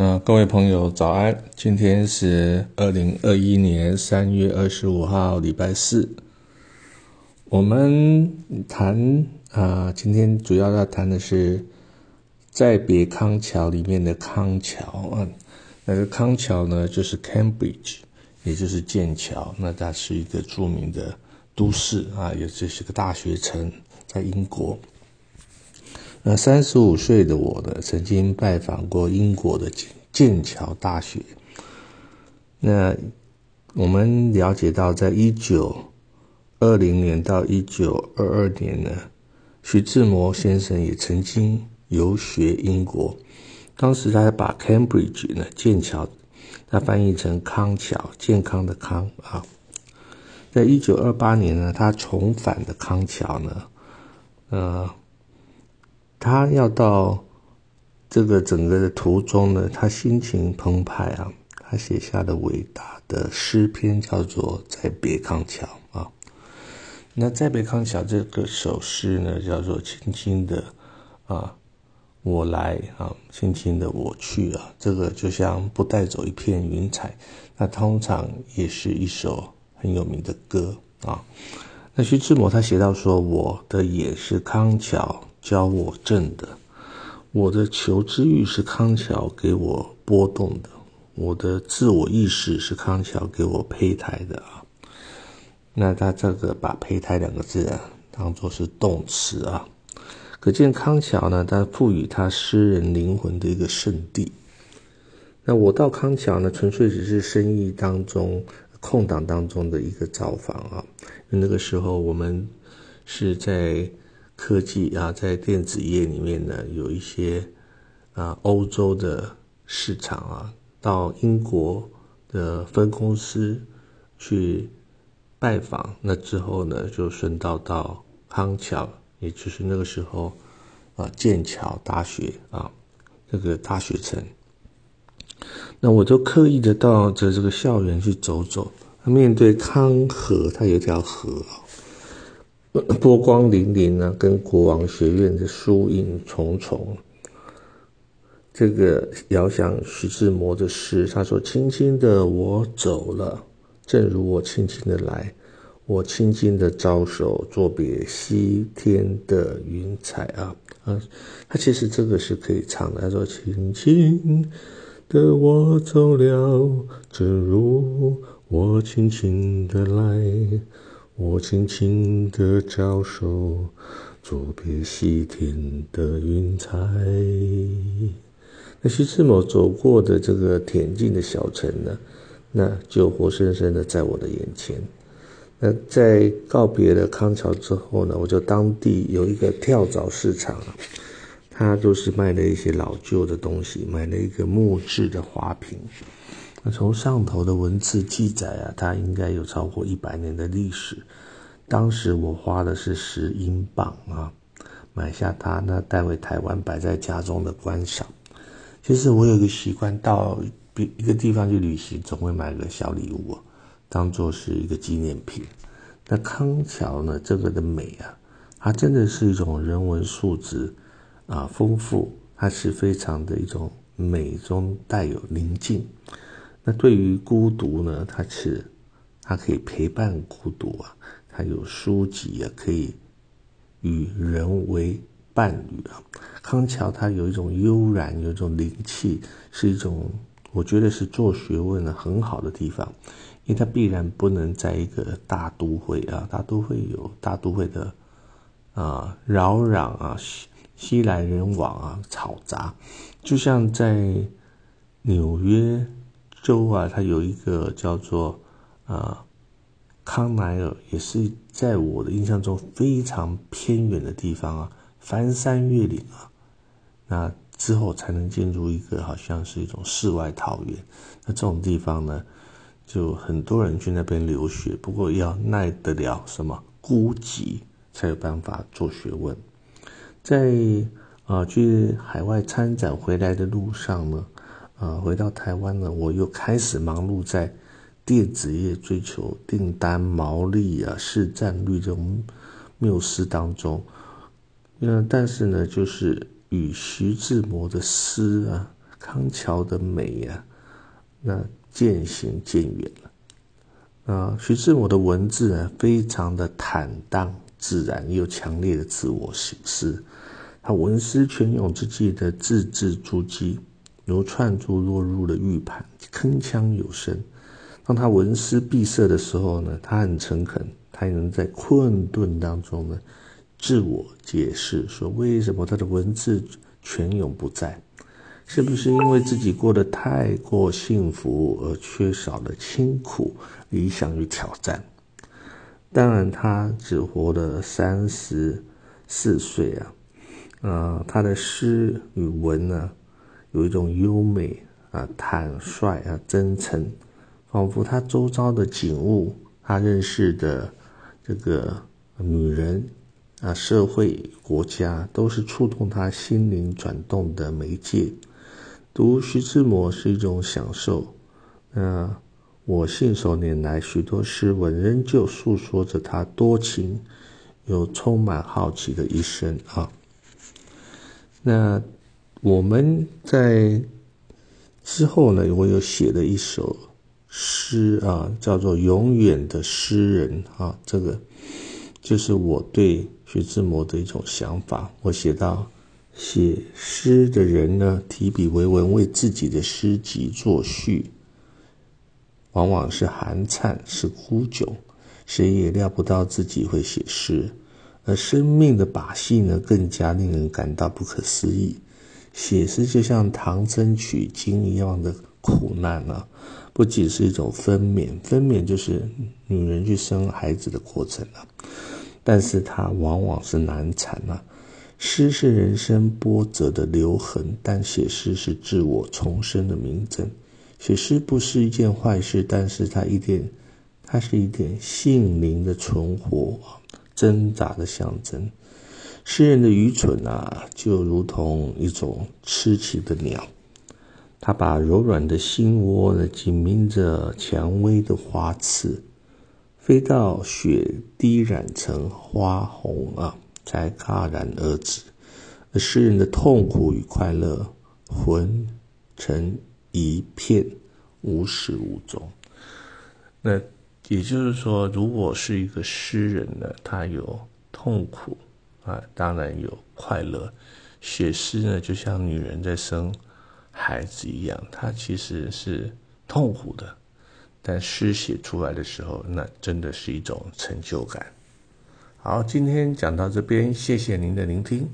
嗯，各位朋友早安，今天是二零二一年三月二十五号，礼拜四。我们谈啊，今天主要要谈的是《再别康桥》里面的康桥啊。那个康桥呢，就是 Cambridge，也就是剑桥。那它是一个著名的都市啊，也就是个大学城，在英国。那三十五岁的我呢，曾经拜访过英国的剑剑桥大学。那我们了解到，在一九二零年到一九二二年呢，徐志摩先生也曾经游学英国。当时他把 Cambridge 呢剑桥，他翻译成康桥，健康的康啊。在一九二八年呢，他重返的康桥呢，呃。他要到这个整个的途中呢，他心情澎湃啊，他写下的伟大的诗篇叫做《在别康桥》啊。那在别康桥这个首诗呢，叫做轻轻的啊，我来啊，轻轻的我去啊，这个就像不带走一片云彩。那通常也是一首很有名的歌啊。那徐志摩他写到说：“我的也是康桥。”教我正的，我的求知欲是康桥给我波动的，我的自我意识是康桥给我胚胎的啊。那他这个把“胚胎”两个字啊当做是动词啊，可见康桥呢，他赋予他诗人灵魂的一个圣地。那我到康桥呢，纯粹只是生意当中空档当中的一个造访啊，因为那个时候我们是在。科技啊，在电子业里面呢，有一些啊欧洲的市场啊，到英国的分公司去拜访，那之后呢，就顺道到康桥，也就是那个时候啊剑桥大学啊这个大学城，那我就刻意的到这这个校园去走走，面对康河，它有条河。波光粼粼呢，跟国王学院的疏影重重。这个遥想徐志摩的诗，他说：“轻轻的我走了，正如我轻轻的来，我轻轻的招手作别西天的云彩啊啊！”他其实这个是可以唱的。他说：“轻轻的我走了，正如我轻轻的来。”我轻轻的招手，作别西天的云彩。那徐志摩走过的这个恬静的小城呢，那就活生生的在我的眼前。那在告别了康桥之后呢，我就当地有一个跳蚤市场啊，它都是卖了一些老旧的东西，买了一个木质的花瓶。那从上头的文字记载啊，它应该有超过一百年的历史。当时我花的是十英镑啊，买下它，那带回台湾摆在家中的观赏。其实我有一个习惯，到别一个地方去旅行，总会买个小礼物，当做是一个纪念品。那康桥呢，这个的美啊，它真的是一种人文素质啊丰富，它是非常的一种美中带有宁静。那对于孤独呢，它是它可以陪伴孤独啊，它有书籍啊，可以与人为伴侣啊。康桥它有一种悠然，有一种灵气，是一种我觉得是做学问的很好的地方，因为它必然不能在一个大都会啊，大都会有大都会的啊扰攘啊，熙熙来人往啊，嘈杂，就像在纽约。州啊，它有一个叫做啊康奈尔，也是在我的印象中非常偏远的地方啊，翻山越岭啊，那之后才能进入一个好像是一种世外桃源。那这种地方呢，就很多人去那边留学，不过要耐得了什么孤寂，才有办法做学问。在啊去海外参展回来的路上呢。啊，回到台湾呢，我又开始忙碌在电子业追求订单毛利啊、市占率这种缪斯当中。嗯，但是呢，就是与徐志摩的诗啊康桥的美啊，那渐行渐远了。啊，徐志摩的文字呢，非常的坦荡自然，又强烈的自我形式。他文思泉涌之际的字字珠玑，如串珠落入了玉盘，铿锵有声。当他文思闭塞的时候呢，他很诚恳，他也能在困顿当中呢，自我解释说为什么他的文字泉涌不在。是不是因为自己过得太过幸福而缺少了清苦、理想与挑战？当然，他只活了三十四岁啊，呃，他的诗与文呢，有一种优美啊、坦率啊、真诚，仿佛他周遭的景物、他认识的这个女人啊、社会、国家，都是触动他心灵转动的媒介。读徐志摩是一种享受，那我信手拈来许多诗文，仍旧诉说着他多情又充满好奇的一生啊。那我们在之后呢，我有写了一首诗啊，叫做《永远的诗人》啊，这个就是我对徐志摩的一种想法。我写到。写诗的人呢，提笔为文，为自己的诗集作序，往往是寒颤，是枯窘，谁也料不到自己会写诗。而生命的把戏呢，更加令人感到不可思议。写诗就像唐僧取经一样的苦难啊！不仅是一种分娩，分娩就是女人去生孩子的过程啊，但是它往往是难产啊。诗是人生波折的留痕，但写诗是自我重生的明证。写诗不是一件坏事，但是它一点，它是一点性灵的存活、挣扎的象征。诗人的愚蠢啊，就如同一种痴情的鸟，它把柔软的心窝呢紧抿着蔷薇的花刺，飞到雪滴染成花红啊。才戛然而止，而诗人的痛苦与快乐混成一片，无始无终。那也就是说，如果是一个诗人呢，他有痛苦啊，当然有快乐。写诗呢，就像女人在生孩子一样，它其实是痛苦的，但诗写出来的时候，那真的是一种成就感。好，今天讲到这边，谢谢您的聆听。